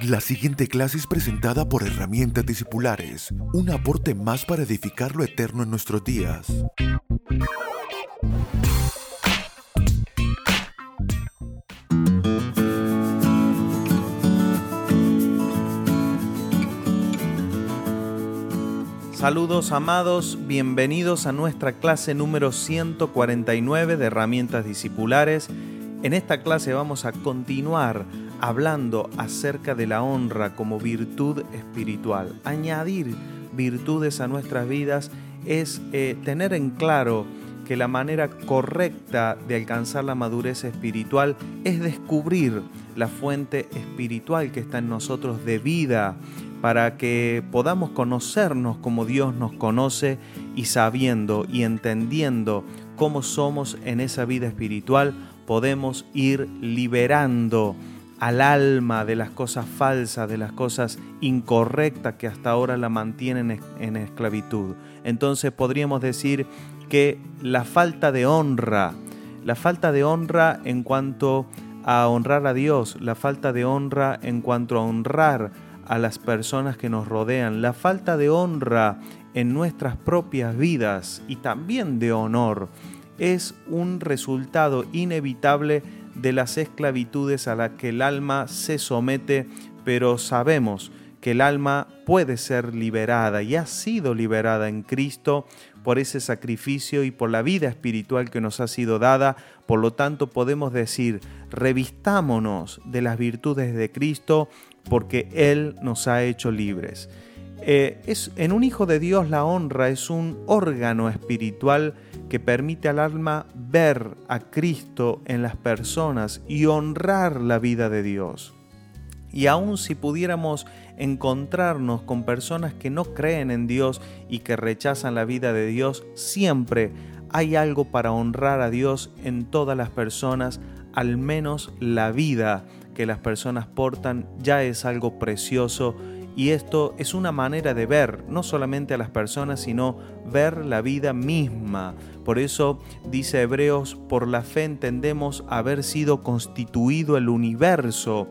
La siguiente clase es presentada por Herramientas Discipulares, un aporte más para edificar lo eterno en nuestros días. Saludos amados, bienvenidos a nuestra clase número 149 de herramientas discipulares. En esta clase vamos a continuar hablando acerca de la honra como virtud espiritual. Añadir virtudes a nuestras vidas es eh, tener en claro que la manera correcta de alcanzar la madurez espiritual es descubrir la fuente espiritual que está en nosotros de vida para que podamos conocernos como Dios nos conoce y sabiendo y entendiendo cómo somos en esa vida espiritual, podemos ir liberando al alma de las cosas falsas, de las cosas incorrectas que hasta ahora la mantienen en esclavitud. Entonces podríamos decir que la falta de honra, la falta de honra en cuanto a honrar a Dios, la falta de honra en cuanto a honrar a las personas que nos rodean, la falta de honra en nuestras propias vidas y también de honor es un resultado inevitable de las esclavitudes a las que el alma se somete, pero sabemos que el alma puede ser liberada y ha sido liberada en Cristo por ese sacrificio y por la vida espiritual que nos ha sido dada. Por lo tanto, podemos decir, revistámonos de las virtudes de Cristo porque Él nos ha hecho libres. Eh, es, en un Hijo de Dios la honra es un órgano espiritual que permite al alma ver a Cristo en las personas y honrar la vida de Dios. Y aun si pudiéramos encontrarnos con personas que no creen en Dios y que rechazan la vida de Dios, siempre hay algo para honrar a Dios en todas las personas, al menos la vida que las personas portan ya es algo precioso y esto es una manera de ver no solamente a las personas, sino ver la vida misma. Por eso dice Hebreos, por la fe entendemos haber sido constituido el universo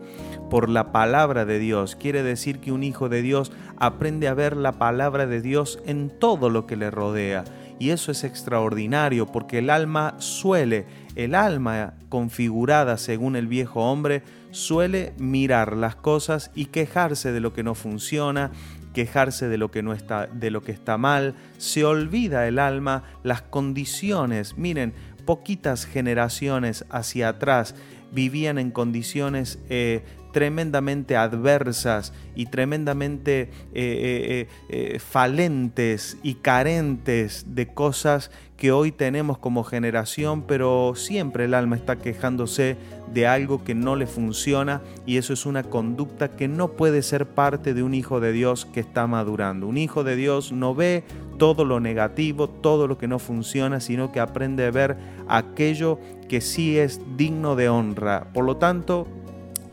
por la palabra de Dios. Quiere decir que un hijo de Dios aprende a ver la palabra de Dios en todo lo que le rodea. Y eso es extraordinario porque el alma suele, el alma configurada según el viejo hombre, suele mirar las cosas y quejarse de lo que no funciona, quejarse de lo que no está de lo que está mal, se olvida el alma las condiciones. Miren, poquitas generaciones hacia atrás vivían en condiciones eh, tremendamente adversas y tremendamente eh, eh, falentes y carentes de cosas que hoy tenemos como generación, pero siempre el alma está quejándose de algo que no le funciona y eso es una conducta que no puede ser parte de un hijo de Dios que está madurando. Un hijo de Dios no ve todo lo negativo, todo lo que no funciona, sino que aprende a ver aquello que sí es digno de honra. Por lo tanto,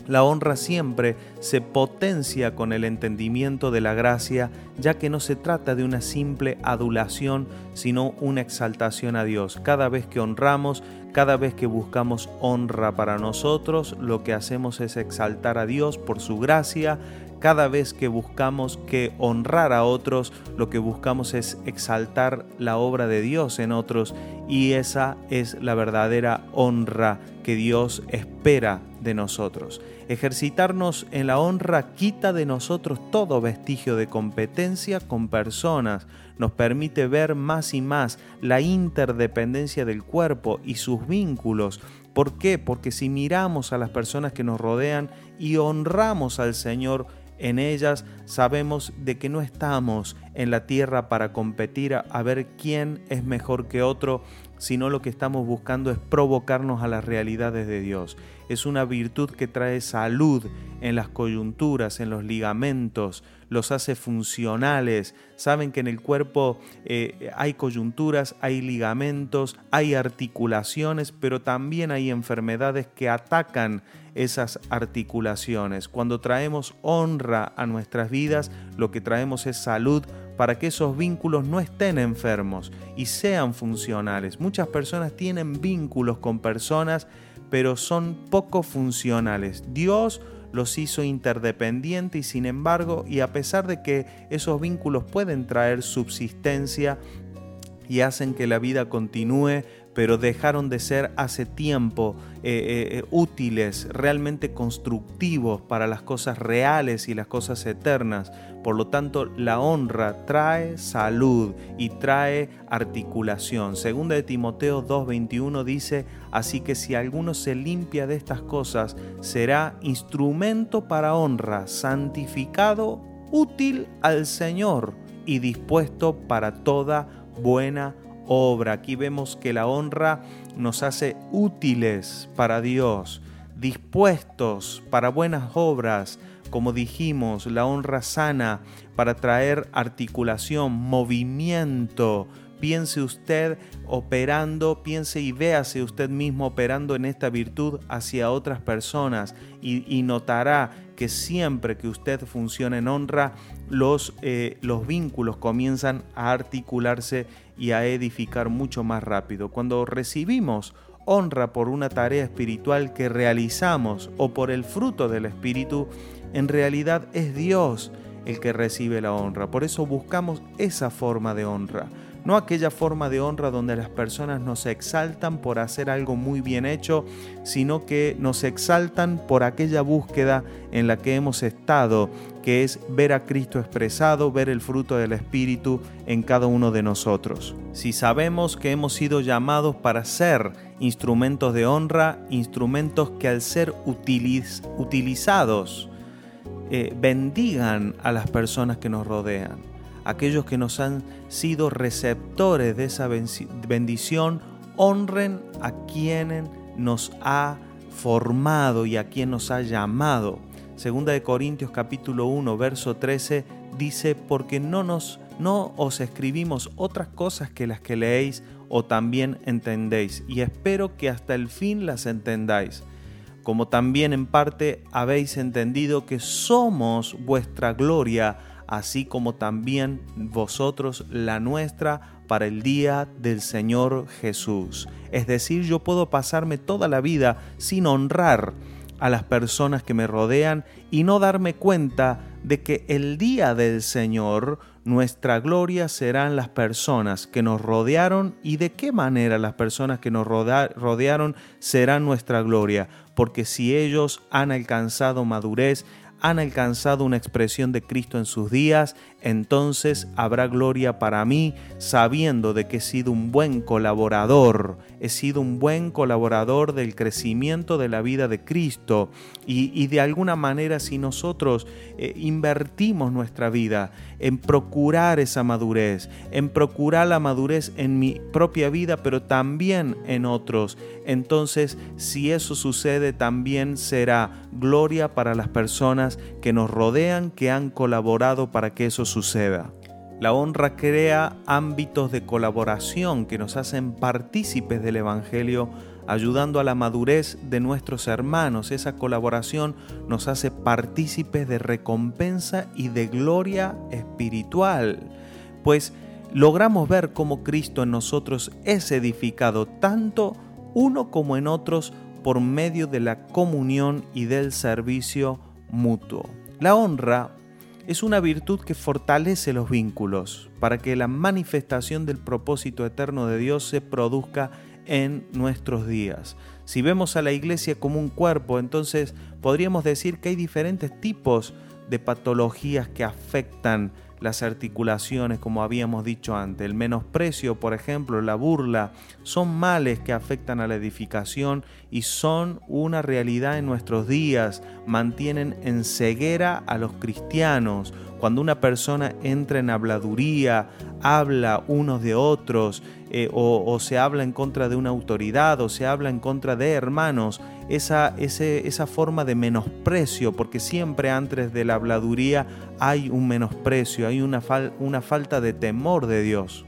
la honra siempre se potencia con el entendimiento de la gracia, ya que no se trata de una simple adulación, sino una exaltación a Dios. Cada vez que honramos, cada vez que buscamos honra para nosotros, lo que hacemos es exaltar a Dios por su gracia. Cada vez que buscamos que honrar a otros, lo que buscamos es exaltar la obra de Dios en otros y esa es la verdadera honra que Dios espera de nosotros. Ejercitarnos en la honra quita de nosotros todo vestigio de competencia con personas, nos permite ver más y más la interdependencia del cuerpo y sus vínculos. ¿Por qué? Porque si miramos a las personas que nos rodean y honramos al Señor, en ellas sabemos de que no estamos en la tierra para competir a, ver quién es mejor que otro, sino lo que estamos buscando es provocarnos a las realidades de Dios. Es una virtud que trae salud en las coyunturas, en los ligamentos, los hace funcionales. Saben que en el cuerpo eh, hay coyunturas, hay ligamentos, hay articulaciones, pero también hay enfermedades que atacan esas articulaciones. Cuando traemos honra a nuestras vidas, lo que traemos es salud para que esos vínculos no estén enfermos y sean funcionales. Muchas personas tienen vínculos con personas, pero son poco funcionales. Dios los hizo interdependientes y sin embargo, y a pesar de que esos vínculos pueden traer subsistencia y hacen que la vida continúe, pero dejaron de ser hace tiempo eh, eh, eh, útiles, realmente constructivos para las cosas reales y las cosas eternas. Por lo tanto, la honra trae salud y trae articulación. Segunda de Timoteo 2:21 dice, así que si alguno se limpia de estas cosas, será instrumento para honra, santificado, útil al Señor y dispuesto para toda buena obra. Aquí vemos que la honra nos hace útiles para Dios, dispuestos para buenas obras, como dijimos, la honra sana para traer articulación, movimiento. Piense usted operando, piense y véase usted mismo operando en esta virtud hacia otras personas y, notará que siempre que usted funciona en honra, los, eh, los vínculos comienzan a articularse y a edificar mucho más rápido. Cuando recibimos honra por una tarea espiritual que realizamos o por el fruto del Espíritu, en realidad es Dios el que recibe la honra. Por eso buscamos esa forma de honra no aquella forma de honra donde las personas nos exaltan por hacer algo muy bien hecho, sino que nos exaltan por aquella búsqueda en la que hemos estado, que es ver a Cristo expresado, ver el fruto del Espíritu en cada uno de nosotros. Si sabemos que hemos sido llamados para ser instrumentos de honra, instrumentos que al ser utilizados eh, bendigan a las personas que nos rodean aquellos que nos han sido receptores de esa bendición, honren a quien nos ha formado y a quien nos ha llamado. Segunda de Corintios capítulo 1, verso 13 dice, porque no nos no os escribimos otras cosas que las que leéis o también entendéis, y espero que hasta el fin las entendáis, como también en parte habéis entendido que somos vuestra gloria así como también vosotros la nuestra para el día del Señor Jesús. Es decir, yo puedo pasarme toda la vida sin honrar a las personas que me rodean y no darme cuenta de que el día del Señor nuestra gloria serán las personas que nos rodearon y de qué manera las personas que nos rodearon serán nuestra gloria, porque si ellos han alcanzado madurez, han alcanzado una expresión de Cristo en sus días, entonces habrá gloria para mí, sabiendo de que he sido un buen colaborador, he sido un buen colaborador del crecimiento de la vida de Cristo. Y, de alguna manera si nosotros eh, invertimos nuestra vida en procurar esa madurez, en procurar la madurez en mi propia vida, pero también en otros, entonces si eso sucede también será gloria para las personas que nos rodean, que han colaborado para que eso suceda. La honra crea ámbitos de colaboración que nos hacen partícipes del Evangelio, ayudando a la madurez de nuestros hermanos. Esa colaboración nos hace partícipes de recompensa y de gloria espiritual, pues logramos ver cómo Cristo en nosotros es edificado tanto uno como en otros por medio de la comunión y del servicio mutuo. La honra es una virtud que fortalece los vínculos para que la manifestación del propósito eterno de Dios se produzca en nuestros días. Si vemos a la iglesia como un cuerpo, entonces podríamos decir que hay diferentes tipos de patologías que afectan las articulaciones, como habíamos dicho antes. El menosprecio, por ejemplo, la burla, son males que afectan a la edificación y son una realidad en nuestros días. Mantienen en ceguera a los cristianos. Cuando una persona entra en habladuría, habla unos de otros, eh, o, se habla en contra de una autoridad, o se habla en contra de hermanos, esa, esa forma de menosprecio, porque siempre antes de la habladuría hay un menosprecio, hay una, una falta de temor de Dios.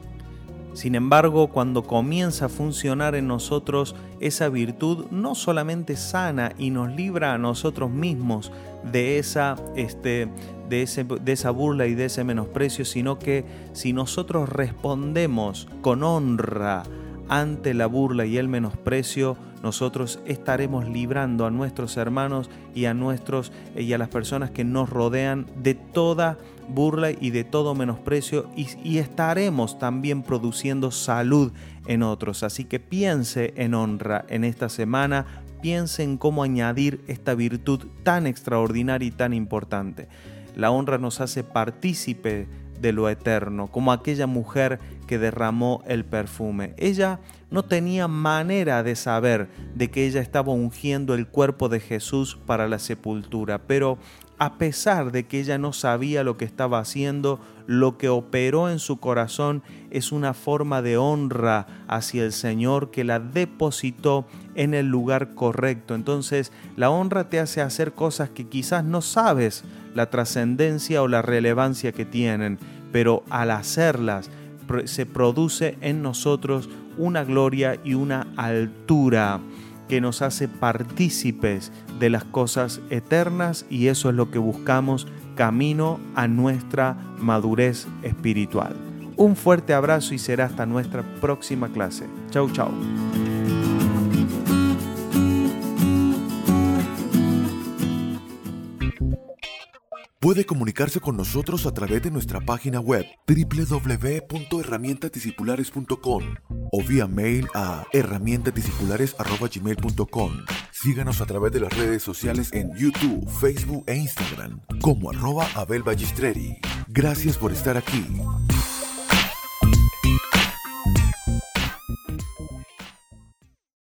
Sin embargo, cuando comienza a funcionar en nosotros esa virtud, no solamente sana y nos libra a nosotros mismos de esa, este, de, ese, de esa burla y de ese menosprecio, sino que si nosotros respondemos con honra ante la burla y el menosprecio, nosotros estaremos librando a nuestros hermanos y a nuestros eh, y a las personas que nos rodean de toda burla y de todo menosprecio y, estaremos también produciendo salud en otros. Así que piense en honra en esta semana, piense en cómo añadir esta virtud tan extraordinaria y tan importante. La honra nos hace partícipe de lo eterno, como aquella mujer que derramó el perfume. Ella no tenía manera de saber de que ella estaba ungiendo el cuerpo de Jesús para la sepultura, pero a pesar de que ella no sabía lo que estaba haciendo, lo que operó en su corazón es una forma de honra hacia el Señor que la depositó en el lugar correcto. Entonces la honra te hace hacer cosas que quizás no sabes la trascendencia o la relevancia que tienen, pero al hacerlas se produce en nosotros una gloria y una altura que nos hace partícipes de las cosas eternas y eso es lo que buscamos camino a nuestra madurez espiritual. Un fuerte abrazo y será hasta nuestra próxima clase. Chau, chau. Puede comunicarse con nosotros a través de nuestra página web www.herramientadiscipulares.com o vía mail a herramientadiscipulares.gmail.com. Síganos a través de las redes sociales en YouTube, Facebook e Instagram como arroba Abel Gracias por estar aquí.